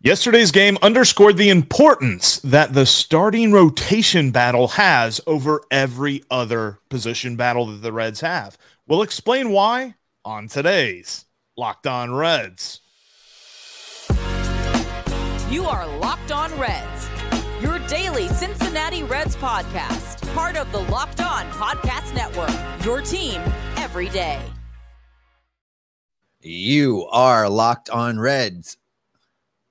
Yesterday's game underscored the importance that the starting rotation battle has over every other position battle that the Reds have. We'll explain why on today's Locked On Reds. You are Locked On Reds, your daily Cincinnati Reds podcast, part of the Locked On Podcast Network, your team every day. You are Locked On Reds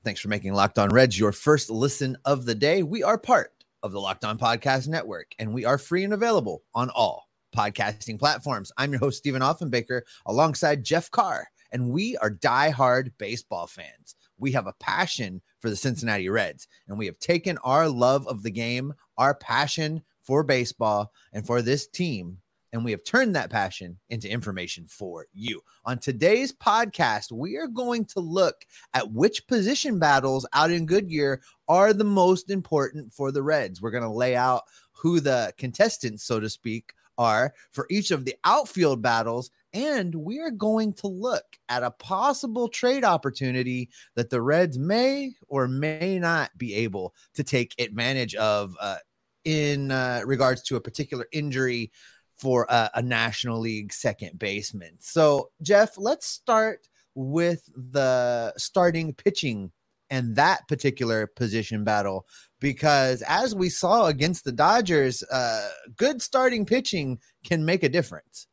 Thanks for making Locked On Reds your first listen of the day. We are part of the Locked On Podcast Network, and we are free and available on all podcasting platforms. I'm your host, Stephen Offenbaker, alongside Jeff Carr, and we are die-hard baseball fans. We have a passion for the Cincinnati Reds, and we have taken our love of the game, our passion for baseball, and for this team and we have turned that passion into information for you. On today's podcast, we are going to look at which position battles out in Goodyear are the most important for the Reds. We're going to lay out who the contestants, so to speak, are for each of the outfield battles. And we are going to look at a possible trade opportunity that the Reds may or may not be able to take advantage of uh, in uh, regards to a particular injury for a, a National League second baseman. So, Jeff, let's start with the starting pitching and that particular position battle because as we saw against the Dodgers, uh, good starting pitching can make a difference.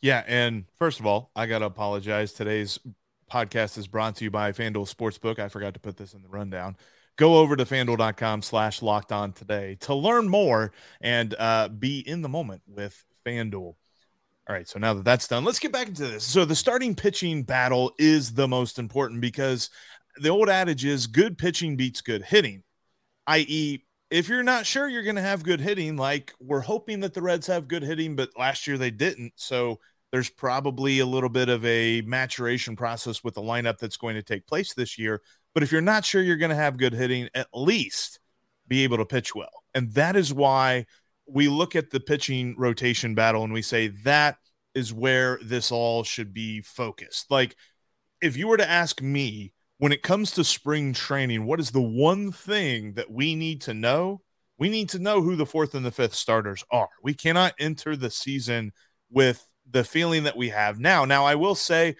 Yeah, and first of all, I got to apologize. Today's podcast is brought to you by FanDuel Sportsbook. I forgot to put this in the rundown. Go over to fanduel.com slash locked on today to learn more and uh, be in the moment with FanDuel. All right, so now that that's done, let's get back into this. So the starting pitching battle is the most important because the old adage is good pitching beats good hitting, i.e., if you're not sure you're going to have good hitting, like we're hoping that the Reds have good hitting, but last year they didn't. So there's probably a little bit of a maturation process with the lineup that's going to take place this year. But if you're not sure you're going to have good hitting, at least be able to pitch well. And that is why we look at the pitching rotation battle and we say that is where this all should be focused. Like, if you were to ask me, when it comes to spring training, what is the one thing that we need to know? We need to know who the fourth and the fifth starters are. We cannot enter the season with the feeling that we have now. Now, I will say,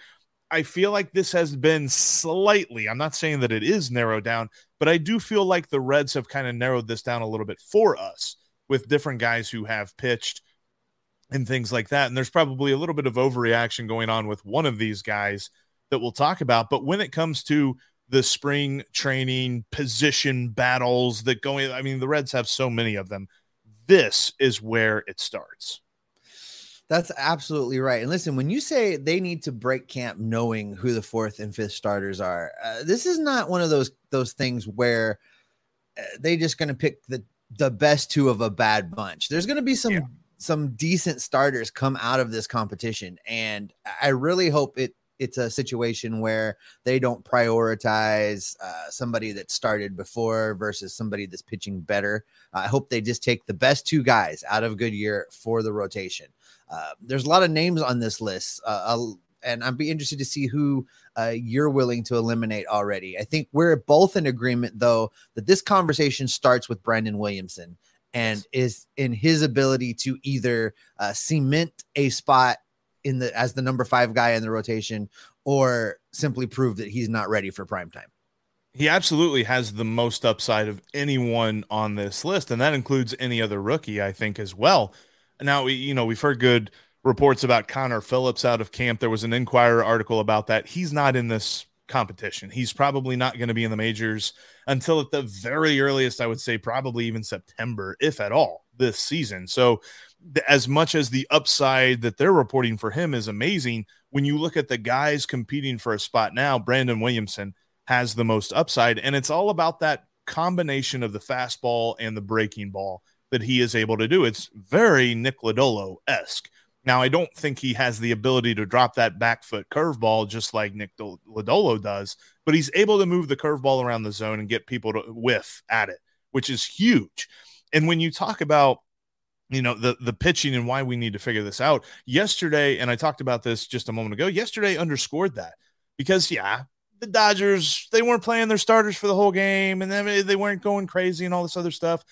I feel like this has been slightly, I'm not saying that it is narrowed down, but I do feel like the Reds have kind of narrowed this down a little bit for us with different guys who have pitched and things like that. And there's probably a little bit of overreaction going on with one of these guys that we'll talk about. But when it comes to the spring training position battles that going, I mean, the Reds have so many of them. This is where it starts. That's absolutely right. And listen, when you say they need to break camp knowing who the fourth and fifth starters are, uh, this is not one of those those things where uh, they just going to pick the the best two of a bad bunch. There's going to be some yeah. some decent starters come out of this competition, and I really hope it it's a situation where they don't prioritize uh, somebody that started before versus somebody that's pitching better. I hope they just take the best two guys out of Goodyear for the rotation. Uh, there's a lot of names on this list. Uh, and I'd be interested to see who uh, you're willing to eliminate already. I think we're both in agreement, though, that this conversation starts with Brandon Williamson and is in his ability to either uh, cement a spot in the as the number five guy in the rotation or simply prove that he's not ready for prime time. He absolutely has the most upside of anyone on this list, and that includes any other rookie, I think, as well. Now, we, you know, we've heard good reports about Connor Phillips out of camp. There was an Enquirer article about that. He's not in this competition. He's probably not going to be in the majors until at the very earliest, I would say probably even September, if at all, this season. So, as much as the upside that they're reporting for him is amazing, when you look at the guys competing for a spot now, Brandon Williamson has the most upside. And it's all about that combination of the fastball and the breaking ball that he is able to do. It's very Nick Lodolo esque now, I don't think he has the ability to drop that back foot curveball just like Nick Lodolo does, but he's able to move the curveball around the zone and get people to whiff at it, which is huge. And when you talk about you know the the pitching and why we need to figure this out yesterday and i talked about this just a moment ago yesterday underscored that because yeah the Dodgers, they weren't playing their starters for the whole game and then they weren't going crazy and all this other stuff.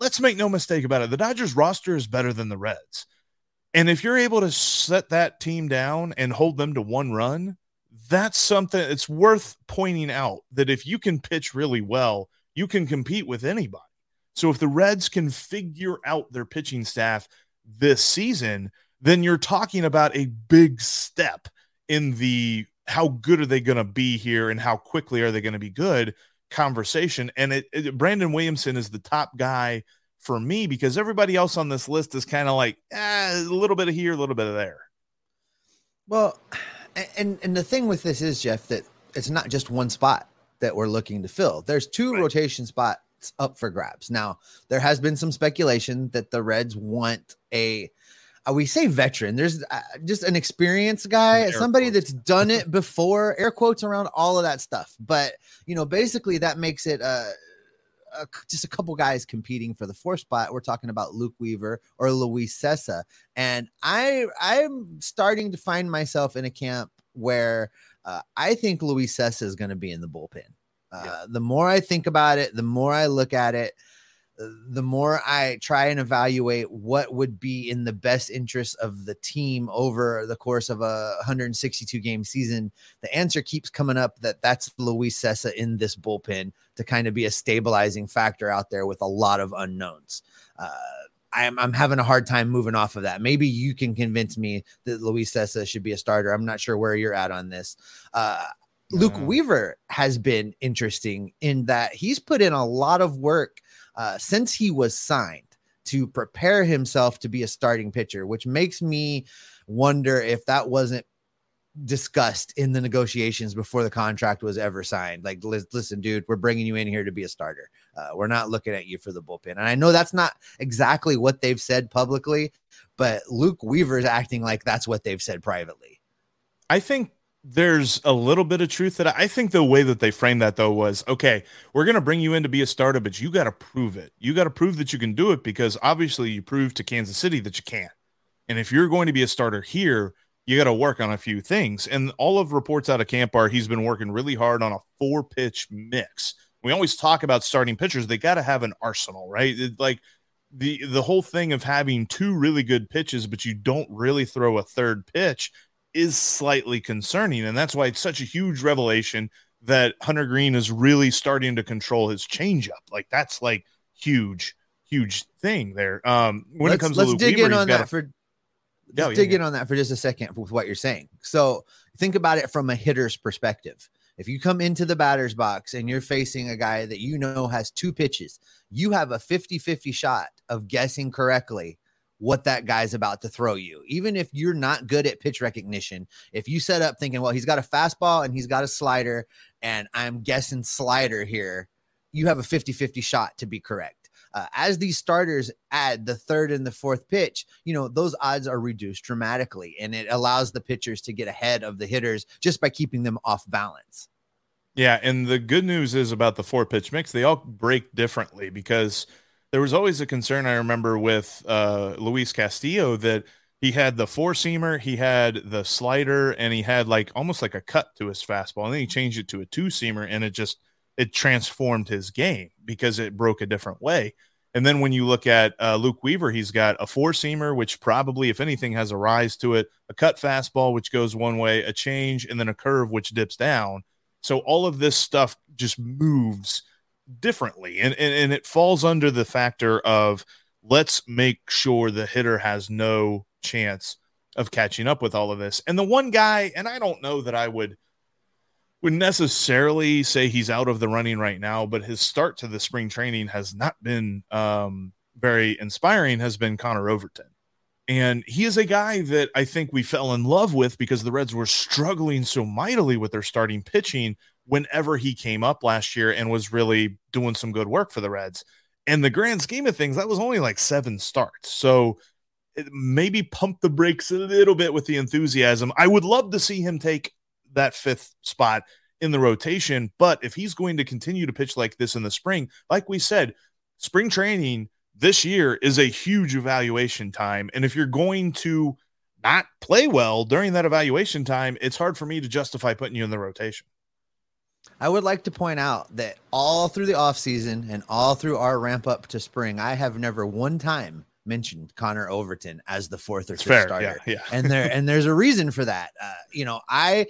Let's make no mistake about it. The Dodgers roster is better than the Reds. And if you're able to set that team down and hold them to one run, that's something it's worth pointing out that if you can pitch really well, you can compete with anybody. So if the Reds can figure out their pitching staff this season, then you're talking about a big step in the how good are they going to be here and how quickly are they going to be good conversation. And it, it, Brandon Williamson is the top guy for me because everybody else on this list is kind of like eh, a little bit of here, a little bit of there. Well, and and the thing with this is Jeff that it's not just one spot that we're looking to fill. There's two right. rotation spots up for grabs. Now, there has been some speculation that the Reds want a uh, we say veteran. There's uh, just an experienced guy, somebody quotes. that's done it before. Air quotes around all of that stuff. But you know, basically, that makes it uh, a, just a couple guys competing for the fourth spot. We're talking about Luke Weaver or Luis Cessa, and I I'm starting to find myself in a camp where uh, I think Luis Cessa is going to be in the bullpen. Uh. The more I think about it, the more I look at it, the more I try and evaluate what would be in the best interest of the team over the course of a 162 game season, the answer keeps coming up that that's Luis Cessa in this bullpen to kind of be a stabilizing factor out there with a lot of unknowns. Uh, I'm, I'm having a hard time moving off of that. Maybe you can convince me that Luis Cessa should be a starter. I'm not sure where you're at on this. Uh, Luke Weaver has been interesting in that he's put in a lot of work uh, since he was signed to prepare himself to be a starting pitcher, which makes me wonder if that wasn't discussed in the negotiations before the contract was ever signed. Like, listen, dude, we're bringing you in here to be a starter. Uh, we're not looking at you for the bullpen. And I know that's not exactly what they've said publicly, but Luke Weaver is acting like that's what they've said privately. I think there's a little bit of truth that I think the way that they framed that though was okay, we're going to bring you in to be a starter, but you got to prove it. You got to prove that you can do it because obviously you proved to Kansas City that you can't. And if you're going to be a starter here, you got to work on a few things. And all of reports out of camp are he's been working really hard on a four pitch mix. We always talk about starting pitchers, they got to have an arsenal, right? It, like the the whole thing of having two really good pitches, but you don't really throw a third pitch is slightly concerning. And that's why it's such a huge revelation that Hunter Greene is really starting to control his changeup. Like that's like huge, huge thing there. Um, when let's, it comes let's to Luke dig Weaver, in on that a, for let's yeah, dig yeah. in on that for just a second with what you're saying. So think about it from a hitter's perspective. If you come into the batter's box and you're facing a guy that you know has two pitches, you have a 50 50 shot of guessing correctly what that guy's about to throw you. Even if you're not good at pitch recognition, if you set up thinking, well, he's got a fastball and he's got a slider, and I'm guessing slider here, you have a 50 50 shot to be correct. Uh, as these starters add the third and the fourth pitch, you know, those odds are reduced dramatically and it allows the pitchers to get ahead of the hitters just by keeping them off balance. Yeah. And the good news is about the four pitch mix, they all break differently because there was always a concern I remember with uh, Luis Castillo that he had the four seamer, he had the slider, and he had like almost like a cut to his fastball. And then he changed it to a two seamer, and it just it transformed his game because it broke a different way. And then when you look at uh, Luke Weaver, he's got a four seamer, which probably, if anything, has a rise to it, a cut fastball, which goes one way, a change, and then a curve, which dips down. So all of this stuff just moves differently. And, and and it falls under the factor of let's make sure the hitter has no chance of catching up with all of this. And the one guy and i don't know that i would would necessarily say he's out of the running right now but his start to the spring training has not been um, very inspiring has been connor overton. And he is a guy that I think we fell in love with because the Reds were struggling so mightily with their starting pitching whenever he came up last year and was really doing some good work for the Reds. And the grand scheme of things, that was only like seven starts. So maybe pump the brakes a little bit with the enthusiasm. I would love to see him take that fifth spot in the rotation. But if he's going to continue to pitch like this in the spring, like we said, spring training this year is a huge evaluation time. And if you're going to not play well during that evaluation time, it's hard for me to justify putting you in the rotation. I would like to point out that all through the offseason and all through our ramp up to spring, I have never one time mentioned Connor Overton as the fourth or fifth Fair, starter. Yeah, yeah. and there and there's a reason for that. Uh, you know, I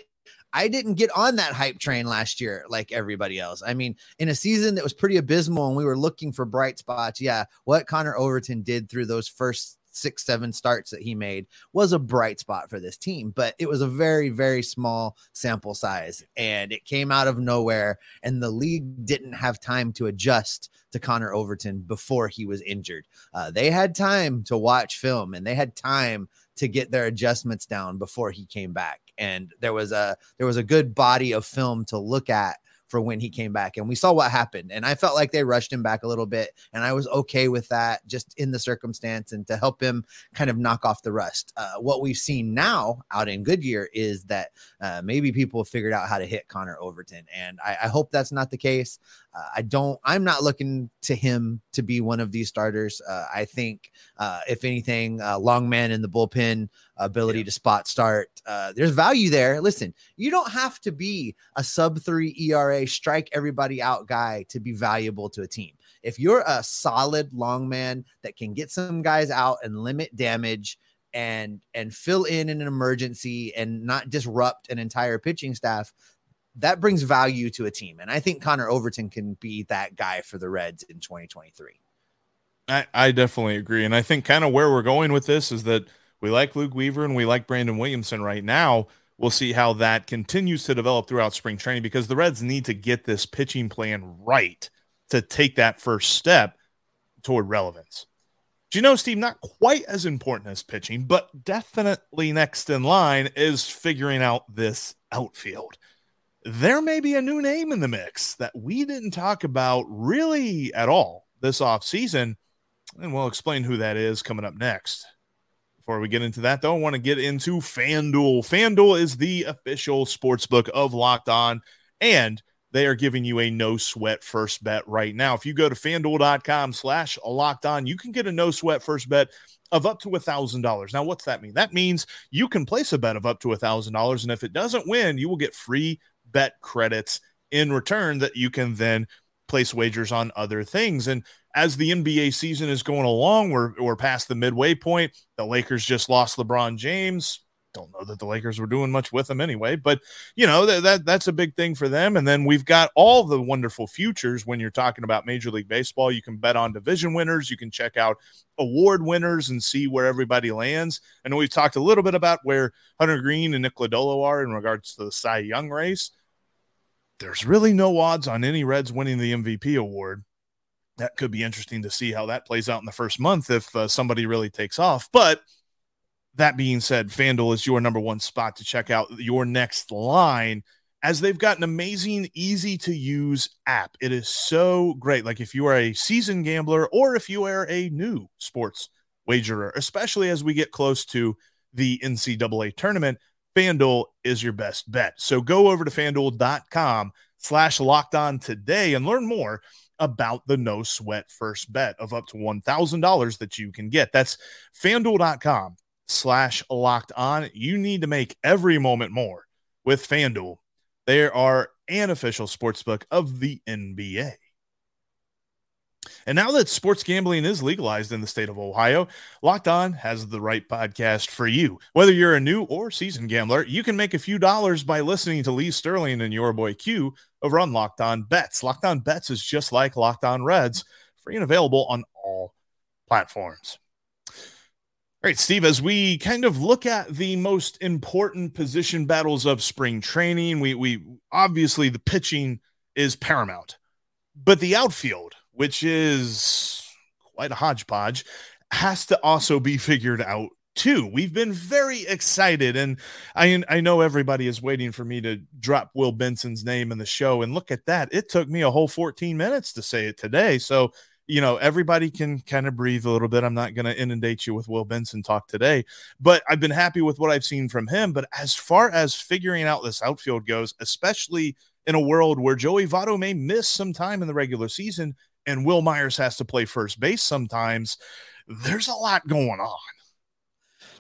I didn't get on that hype train last year like everybody else. I mean, in a season that was pretty abysmal and we were looking for bright spots, yeah, what Connor Overton did through those first six, seven starts that he made was a bright spot for this team, but it was a very, very small sample size and it came out of nowhere. And the league didn't have time to adjust to Connor Overton before he was injured. Uh, they had time to watch film and they had time to get their adjustments down before he came back and there was a there was a good body of film to look at for when he came back. And we saw what happened. And I felt like they rushed him back a little bit. And I was okay with that just in the circumstance and to help him kind of knock off the rust. Uh, what we've seen now out in Goodyear is that uh, maybe people figured out how to hit Connor Overton. And I, I hope that's not the case. Uh, I don't, I'm not looking to him to be one of these starters. Uh, I think, uh, if anything, uh, long man in the bullpen, ability yeah. to spot start. Uh, there's value there. Listen, you don't have to be a sub three ERA, strike everybody out guy to be valuable to a team. If you're a solid long man that can get some guys out and limit damage and and fill in in an emergency and not disrupt an entire pitching staff, that brings value to a team. And I think Connor Overton can be that guy for the Reds in 2023. I, I definitely agree. And I think kind of where we're going with this is that we like Luke Weaver and we like Brandon Williamson right now. We'll see how that continues to develop throughout spring training because the Reds need to get this pitching plan right to take that first step toward relevance. Do you know, Steve, not quite as important as pitching, but definitely next in line is figuring out this outfield. There may be a new name in the mix that we didn't talk about really at all this offseason, and we'll explain who that is coming up next. Before we get into that, though, I want to get into FanDuel. FanDuel is the official sports book of Locked On, and they are giving you a no sweat first bet right now. If you go to fanduel.com slash locked on, you can get a no sweat first bet of up to a thousand dollars. Now, what's that mean? That means you can place a bet of up to a thousand dollars, and if it doesn't win, you will get free bet credits in return that you can then place wagers on other things. And as the NBA season is going along, we're, we're past the midway point. The Lakers just lost LeBron James. Don't know that the Lakers were doing much with him anyway, but you know that, that that's a big thing for them. And then we've got all the wonderful futures when you're talking about Major League Baseball. You can bet on division winners, you can check out award winners and see where everybody lands. Know we've talked a little bit about where Hunter Greene and Nick Lodolo are in regards to the Cy Young race. There's really no odds on any Reds winning the MVP award that could be interesting to see how that plays out in the first month if uh, somebody really takes off. But that being said, FanDuel is your number one spot to check out your next line as they've got an amazing, easy to use app. It is so great. Like if you are a seasoned gambler or if you are a new sports wagerer, especially as we get close to the NCAA tournament, FanDuel is your best bet. So go over to fanduel.com slash locked on today and learn more about the no sweat first bet of up to $1,000 that you can get. That's fanduel.com slash locked on. You need to make every moment more with FanDuel. They are an official sportsbook of the NBA. And now that sports gambling is legalized in the state of Ohio, Locked On has the right podcast for you. Whether you're a new or seasoned gambler, you can make a few dollars by listening to Lee Sterling and your boy Q over on Locked On Bets. Locked On Bets is just like Locked On Reds, free and available on all platforms. All right, Steve, as we kind of look at the most important position battles of spring training, we we obviously the pitching is paramount. But the outfield which is quite a hodgepodge, has to also be figured out too. We've been very excited, and I I know everybody is waiting for me to drop Will Benson's name in the show. And look at that, it took me a whole 14 minutes to say it today. So you know everybody can kind of breathe a little bit. I'm not going to inundate you with Will Benson talk today, but I've been happy with what I've seen from him. But as far as figuring out this outfield goes, especially in a world where Joey Votto may miss some time in the regular season and Wil Myers has to play first base sometimes, there's a lot going on.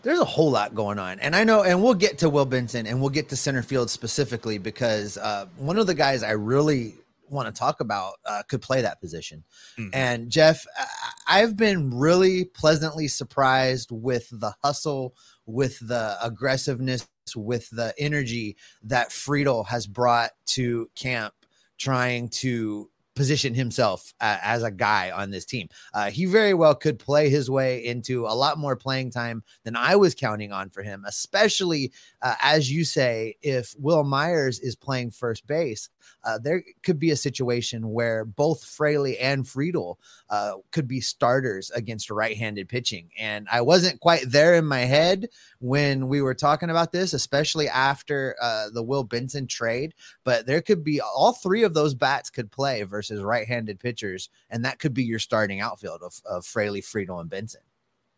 there's a whole lot going on. And I know, and we'll get to Will Benson and we'll get to center field specifically because uh, one of the guys I really want to talk about uh, could play that position. Mm-hmm. And Jeff, I've been really pleasantly surprised with the hustle, with the aggressiveness, with the energy that Friedl has brought to camp trying to position himself uh, as a guy on this team. Uh, he very well could play his way into a lot more playing time than I was counting on for him, especially uh, as you say, if Wil Myers is playing first base uh, there could be a situation where both Fraley and Friedl uh, could be starters against right-handed pitching. And I wasn't quite there in my head when we were talking about this, especially after uh, the Will Benson trade. But there could be all three of those bats could play versus right-handed pitchers, and that could be your starting outfield of, of Fraley, Friedl, and Benson.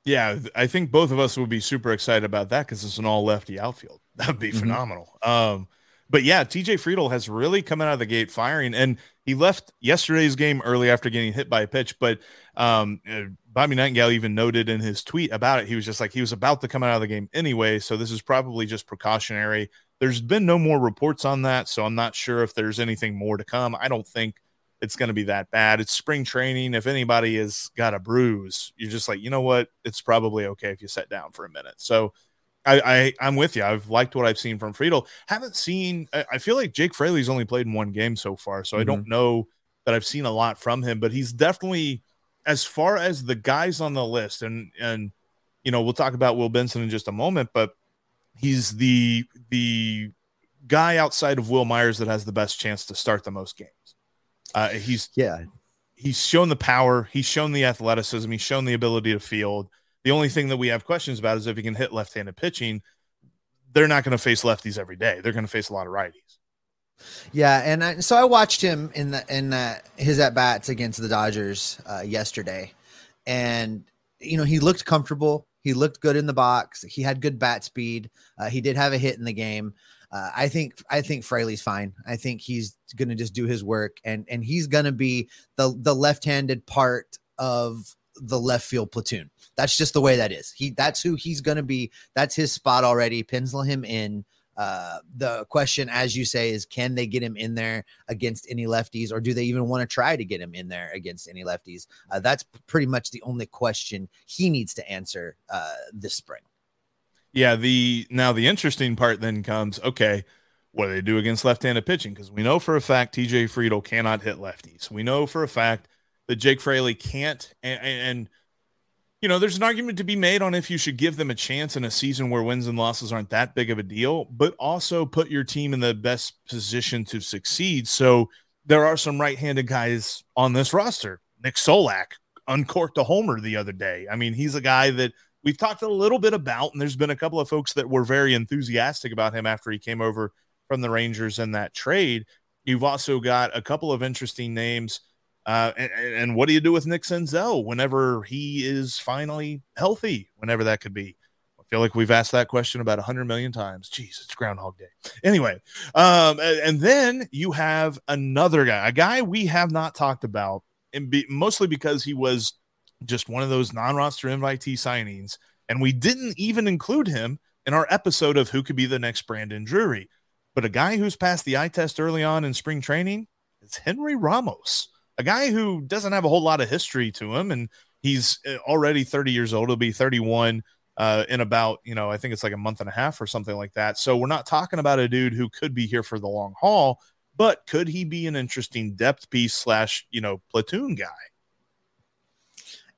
Yeah, I think both of us would be super excited about that because it's an all lefty outfield. That'd be mm-hmm. phenomenal. Um, but yeah, TJ Friedl has really come out of the gate firing, and he left yesterday's game early after getting hit by a pitch. But um, uh, Bobby Nightengale even noted in his tweet about it, he was just like he was about to come out of the game anyway, so this is probably just precautionary. There's been no more reports on that, so I'm not sure if there's anything more to come. I don't think it's going to be that bad. It's spring training. If anybody has got a bruise, you're just like, you know what? It's probably okay if you sit down for a minute. So I, I am with you. I've liked what I've seen from Friedl. Haven't seen. I feel like Jake Fraley's only played in one game so far, so mm-hmm. I don't mm-hmm. know that I've seen a lot from him. But he's definitely, as far as the guys on the list, and and you know we'll talk about Will Benson in just a moment, but he's the the guy outside of Wil Myers that has the best chance to start the most games. Uh, he's yeah, he's shown the power, he's shown the athleticism, he's shown the ability to field. The only thing that we have questions about is if he can hit left-handed pitching. They're not going to face lefties every day. They're going to face a lot of righties. Yeah, and I, so I watched him in the in the, his at bats against the Dodgers uh, yesterday, and you know he looked comfortable. He looked good in the box. He had good bat speed. Uh, he did have a hit in the game. Uh, I think I think Fraley's fine. I think he's going to just do his work, and and he's going to be the the left-handed part of the left field platoon. That's just the way that is. He that's who he's going to be. That's his spot already. Pencil him in. Uh, the question, as you say, is can they get him in there against any lefties, or do they even want to try to get him in there against any lefties? Uh, that's pretty much the only question he needs to answer uh, this spring. Yeah. The now the interesting part then comes. Okay, what do they do against left-handed pitching? Because we know for a fact TJ Friedl cannot hit lefties. We know for a fact that Jake Fraley can't. And, and, you know, there's an argument to be made on if you should give them a chance in a season where wins and losses aren't that big of a deal, but also put your team in the best position to succeed. So there are some right-handed guys on this roster. Nick Solak uncorked a homer the other day. I mean, he's a guy that we've talked a little bit about, and there's been a couple of folks that were very enthusiastic about him after he came over from the Rangers in that trade. You've also got a couple of interesting names uh, and, and, what do you do with Nick Senzel whenever he is finally healthy, whenever that could be? I feel like we've asked that question about 100 million times. Jeez, it's Groundhog Day. Anyway, um, and, then you have another guy, a guy we have not talked about, and be, mostly because he was just one of those non roster invitee signings. And we didn't even include him in our episode of who could be the next Brandon Drury. But a guy who's passed the eye test early on in spring training is Henry Ramos a guy who doesn't have a whole lot of history to him, and he's uh, already 30 years old. He'll be 31 uh, in about, you know, I think it's like a month and a half or something like that. So we're not talking about a dude who could be here for the long haul, but could he be an interesting depth piece slash, you know, platoon guy?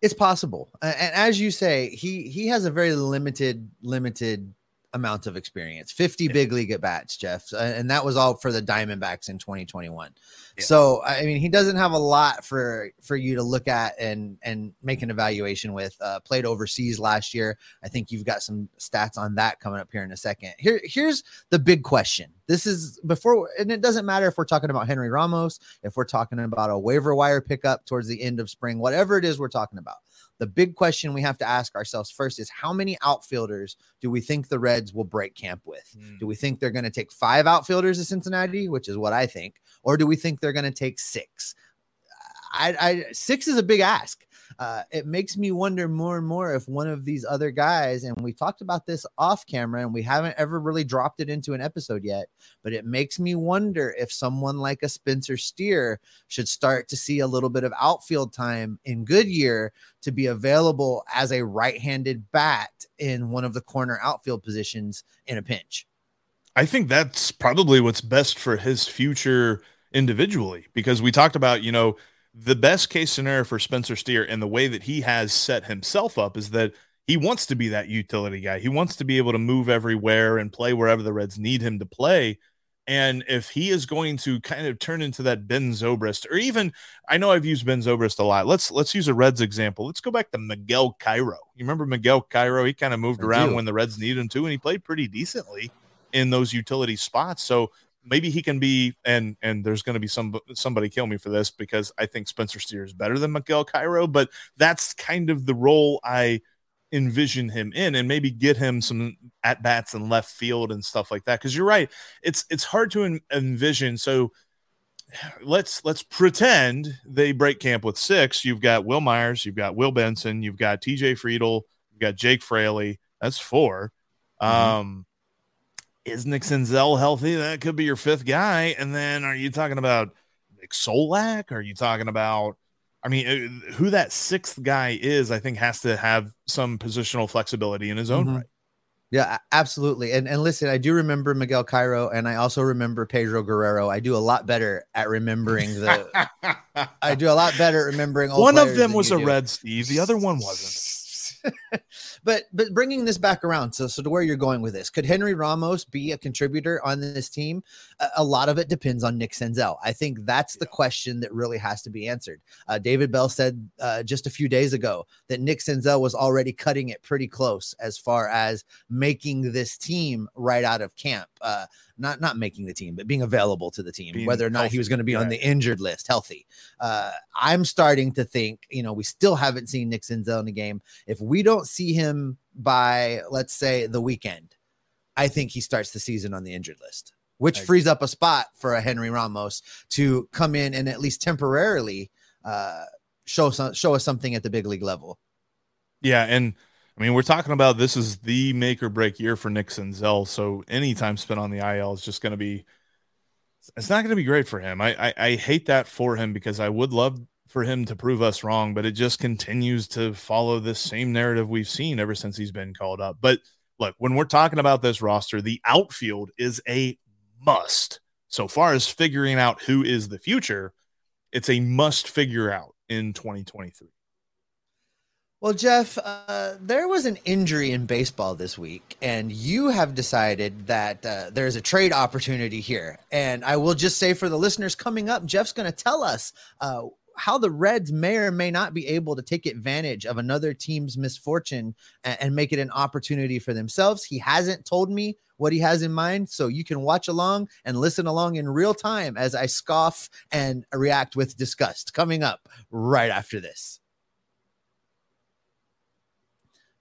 It's possible, and as you say, he he has a very limited limited amount of experience 50 big league at bats jeff and that was all for the diamondbacks in 2021 yeah. so i mean he doesn't have a lot for for you to look at and and make an evaluation with uh, played overseas last year i think you've got some stats on that coming up here in a second here here's the big question this is before and it doesn't matter if we're talking about henry ramos if we're talking about a waiver wire pickup towards the end of spring whatever it is we're talking about the big question we have to ask ourselves first is how many outfielders do we think the Reds will break camp with? Mm. Do we think they're going to take five outfielders to Cincinnati, which is what I think, or do we think they're going to take six? I, I six is a big ask. uh, it makes me wonder more and more if one of these other guys, and we talked about this off camera and we haven't ever really dropped it into an episode yet, but it makes me wonder if someone like a Spencer Steer should start to see a little bit of outfield time in Goodyear to be available as a right handed bat in one of the corner outfield positions in a pinch. I think that's probably what's best for his future individually because we talked about, you know, the best case scenario for Spencer Steer and the way that he has set himself up is that he wants to be that utility guy. He wants to be able to move everywhere and play wherever the Reds need him to play. And if he is going to kind of turn into that Ben Zobrist, or even I know I've used Ben Zobrist a lot. Let's let's use a Reds example. Let's go back to Miguel Cairo. You remember Miguel Cairo? He kind of moved I around do. when the Reds needed him to, and he played pretty decently in those utility spots. So maybe he can be and and there's going to be some somebody kill me for this because I think Spencer Steer is better than Miguel Cairo, but that's kind of the role I envision him in and maybe get him some at bats in left field and stuff like that. Because you're right it's it's hard to en- envision. So let's let's pretend they break camp with six. You've got Wil Myers you've got Will Benson you've got TJ Friedl you've got Jake Fraley. That's 4 mm-hmm. um is Nick Senzel healthy? That could be your fifth guy. And then are you talking about Nick Solak? Are you talking about, I mean, uh, who that sixth guy is, I think has to have some positional flexibility in his own mm-hmm. right. Yeah, absolutely. And and listen, I do remember Miguel Cairo and I also remember Pedro Guerrero. I do a lot better at remembering the I do a lot better at remembering One of them was a do. red Steve, the other one wasn't. but but bringing this back around, so so to where you're going with this, could Henry Ramos be a contributor on this team? A, a lot of it depends on Nick Senzel. I think that's the question that really has to be answered. Uh, David Bell said uh, just a few days ago that Nick Senzel was already cutting it pretty close as far as making this team right out of camp. Uh, not not making the team, but being available to the team, being whether or not healthy. he was going to be yeah. on the injured list, healthy. Uh, I'm starting to think, you know, we still haven't seen Nick Senzel in the game. If we don't see him by, let's say, the weekend, I think he starts the season on the injured list, which frees up a spot for a Henry Ramos to come in and at least temporarily uh, show some, show us something at the big league level. Yeah, and I mean, we're talking about this is the make or break year for Nick Senzel. So any time spent on the IL is just going to be, it's not going to be great for him. I, I, I hate that for him because I would love for him to prove us wrong, but it just continues to follow this same narrative we've seen ever since he's been called up. But look, when we're talking about this roster, the outfield is a must. So far as figuring out who is the future, it's a must figure out in 2023. Well, Jeff, uh, there was an injury in baseball this week, and you have decided that uh, there's a trade opportunity here. And I will just say for the listeners coming up, Jeff's going to tell us uh, how the Reds may or may not be able to take advantage of another team's misfortune and, and make it an opportunity for themselves. He hasn't told me what he has in mind, so you can watch along and listen along in real time as I scoff and react with disgust. Coming up right after this.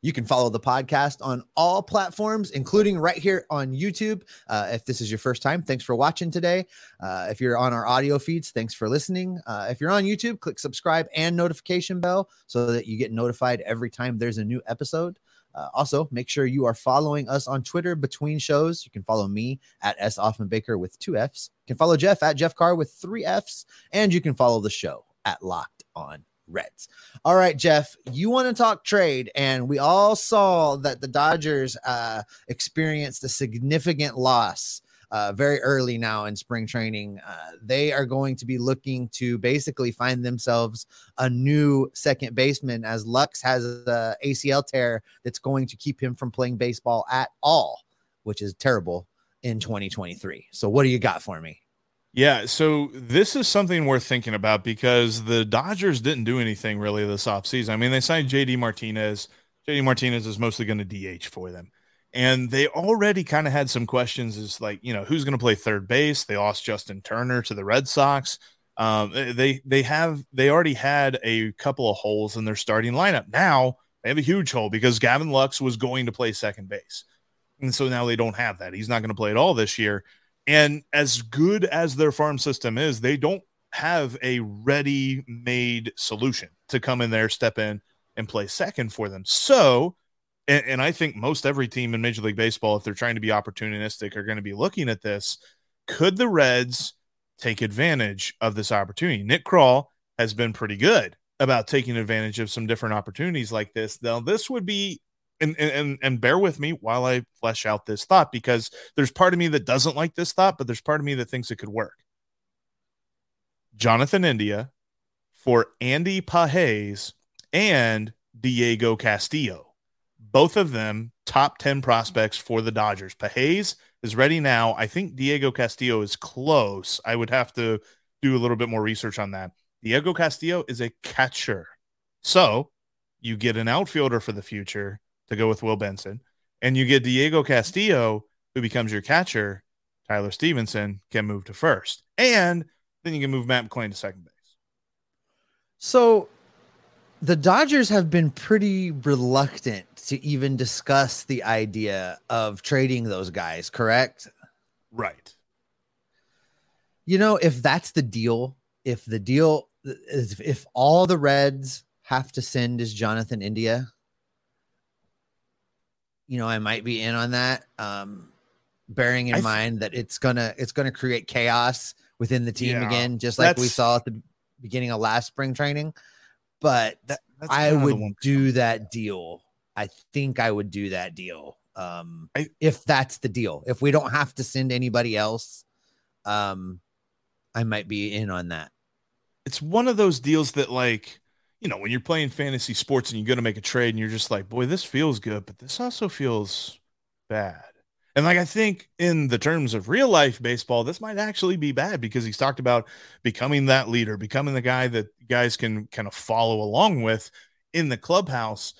You can follow the podcast on all platforms, including right here on YouTube. Uh, if this is your first time, thanks for watching today. Uh, if you're on our audio feeds, thanks for listening. Uh, if you're on YouTube, click subscribe and notification bell so that you get notified every time there's a new episode. Uh, also, make sure you are following us on Twitter between shows. You can follow me at S. Offman Baker with two F's. You can follow Jeff at Jeff Carr with three F's. And you can follow the show at Locked On Reds. All right, Jeff, you want to talk trade, and we all saw that the Dodgers uh, experienced a significant loss uh, very early now in spring training. Uh, they are going to be looking to basically find themselves a new second baseman as Lux has a ACL tear that's going to keep him from playing baseball at all, which is terrible in 2023. So, what do you got for me? Yeah, so this is something worth thinking about because the Dodgers didn't do anything really this offseason. I mean, they signed JD Martinez. JD Martinez is mostly going to DH for them. And they already kind of had some questions as like, you know, who's going to play third base? They lost Justin Turner to the Red Sox. Um, they they have they already had a couple of holes in their starting lineup. Now they have a huge hole because Gavin Lux was going to play second base. And so now they don't have that. He's not going to play at all this year. And as good as their farm system is, they don't have a ready-made solution to come in there, step in, and play second for them. So, and, and, I think most every team in Major League Baseball, if they're trying to be opportunistic, are going to be looking at this. Could the Reds take advantage of this opportunity? Nick Krall has been pretty good about taking advantage of some different opportunities like this. Now, this would be and, and and bear with me while I flesh out this thought because there's part of me that doesn't like this thought, but there's part of me that thinks it could work. Jonathan India for Andy Pages and Diego Cartaya. Both of them top 10 prospects for the Dodgers. Pages is ready now. I think Diego Cartaya is close. I would have to do a little bit more research on that. Diego Cartaya is a catcher. So you get an outfielder for the future to go with Will Benson, and you get Diego Cartaya, who becomes your catcher. Tyler Stephenson can move to first. And then you can move Matt McLain to second base. So the Dodgers have been pretty reluctant to even discuss the idea of trading those guys, correct? Right. You know, if that's the deal, if the deal is if all the Reds have to send is Jonathan India, you know, I might be in on that. Um, bearing in th- mind that it's gonna it's gonna create chaos within the team yeah, again, just like we saw at the beginning of last spring training. But that, I would do that deal. I think I would do that deal. Um, I, if that's the deal, if we don't have to send anybody else, um, I might be in on that. It's one of those deals that, like, you know, when you're playing fantasy sports and you're going to make a trade and you're just like, boy, this feels good, but this also feels bad. And like I think in the terms of real life baseball, this might actually be bad because he's talked about becoming that leader, becoming the guy that guys can kind of follow along with in the clubhouse.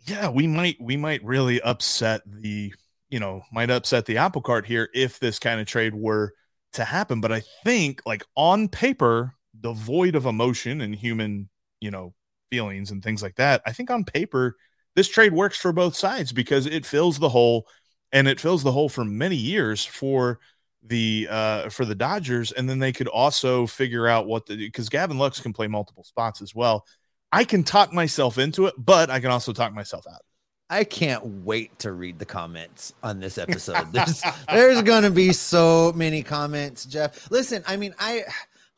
Yeah, we might we might really upset the, you know, might upset the apple cart here if this kind of trade were to happen. But I think like on paper, devoid of emotion and human, you know, feelings and things like that, I think on paper this trade works for both sides because it fills the hole and it fills the hole for many years for the uh for the Dodgers and then they could also figure out what the because Gavin Lux can play multiple spots as well. I can talk myself into it, but I can also talk myself out. I can't wait to read the comments on this episode. There's there's gonna be so many comments, Jeff. Listen, I mean, I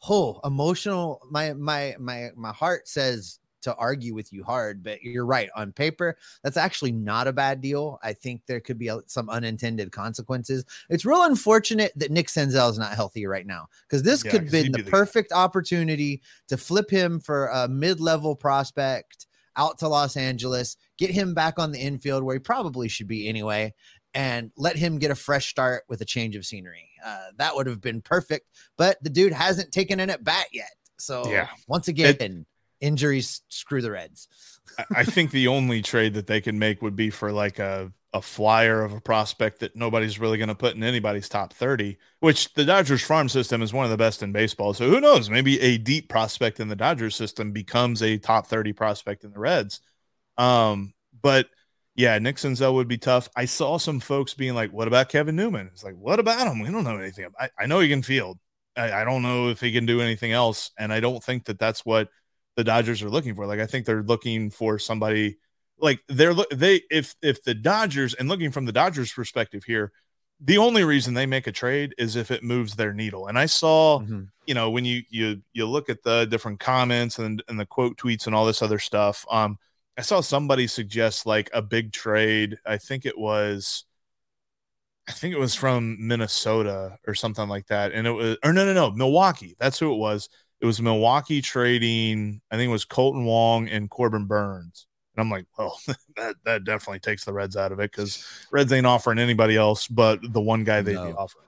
oh emotional my my my my heart says to argue with you hard, but you're right. On paper, that's actually not a bad deal. I think there could be some unintended consequences. It's real unfortunate that Nick Senzel is not healthy right now because this yeah, could have been the, the perfect opportunity to flip him for a mid level prospect out to Los Angeles, get him back on the infield where he probably should be anyway, and let him get a fresh start with a change of scenery. Uh, that would have been perfect, but the dude hasn't taken an at bat yet. So yeah. once again, it, injuries screw the Reds. I think the only trade that they can make would be for like a a flyer of a prospect that nobody's really going to put in anybody's top 30, which the Dodgers farm system is one of the best in baseball. So who knows? Maybe a deep prospect in the Dodgers system becomes a top 30 prospect in the Reds. Um, but yeah, Nick Senzel would be tough. I saw some folks being like, what about Kevin Newman? It's like, what about him? We don't know anything. I, I know he can field. I, I don't know if he can do anything else. And I don't think that that's what the Dodgers are looking for. Like I think they're looking for somebody like they're they if if the Dodgers and looking from the Dodgers perspective here, the only reason they make a trade is if it moves their needle. And I saw, mm-hmm. you know, when you you you look at the different comments and and the quote tweets and all this other stuff, um I saw somebody suggest like a big trade. I think it was I think it was from Minnesota or something like that. And it was or no no no, Milwaukee. That's who it was it was Milwaukee trading, I think it was Kolten Wong and Corbin Burnes. And I'm like, well, that, that definitely takes the Reds out of it because Reds ain't offering anybody else but the one guy they'd no. be offering.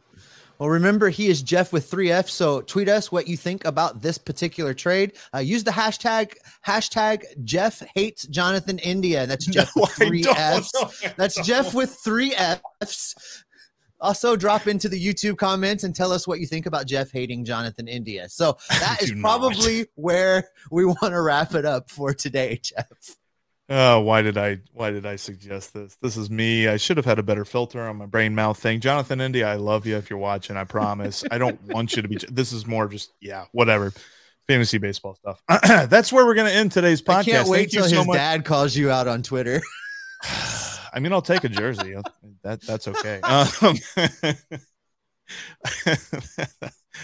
Well, remember, he is Jeff with 3F. So tweet us what you think about this particular trade. Uh, use the hashtag hashtag Jeff hates Jonathan India. That's Jeff no, with three F's. That's Jeff with three F's. Also, drop into the YouTube comments and tell us what you think about Jeff hating Jonathan India. So that is probably where we want to wrap it up for today, Jeff. Oh, why did I why did I suggest this? This is me. I should have had a better filter on my brain mouth thing. Jonathan Indy, I love you if you're watching. I promise. I don't want you to be. This is more just yeah, whatever. Fantasy baseball stuff. That's where we're going to end today's podcast. I can't wait Thank till his dad calls you out on Twitter. I mean, I'll take a jersey. that that's okay. Um,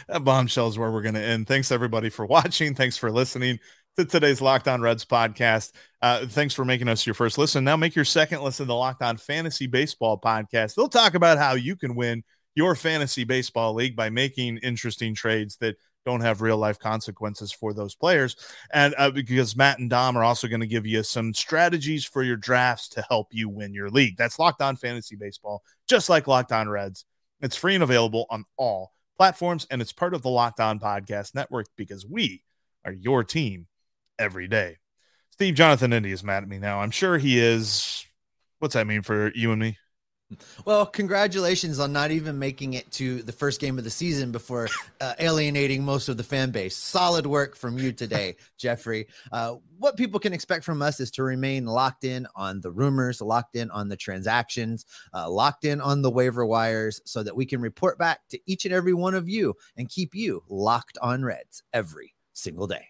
that bombshell is where we're going to end. Thanks everybody for watching. Thanks for listening to today's Locked On Reds podcast. Uh, thanks for making us your first listen. Now make your second listen to the Locked On Fantasy Baseball podcast. They'll talk about how you can win your fantasy baseball league by making interesting trades that don't have real life consequences for those players. And uh, because Matt and Dom are also going to give you some strategies for your drafts to help you win your league. That's Locked On Fantasy Baseball, just like Locked On Reds. It's free and available on all platforms, and it's part of the Locked On Podcast Network because we are your team every day. Steve Jonathan Indy is mad at me now. I'm sure he is. What's that mean for you and me? Well, congratulations on not even making it to the first game of the season before uh, alienating most of the fan base. Solid work from you today, Jeffrey. Uh, what people can expect from us is to remain locked in on the rumors, locked in on the transactions, uh, locked in on the waiver wires, so that we can report back to each and every one of you and keep you locked on Reds every single day.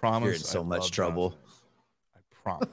Promise. You're in so I much trouble. I promise.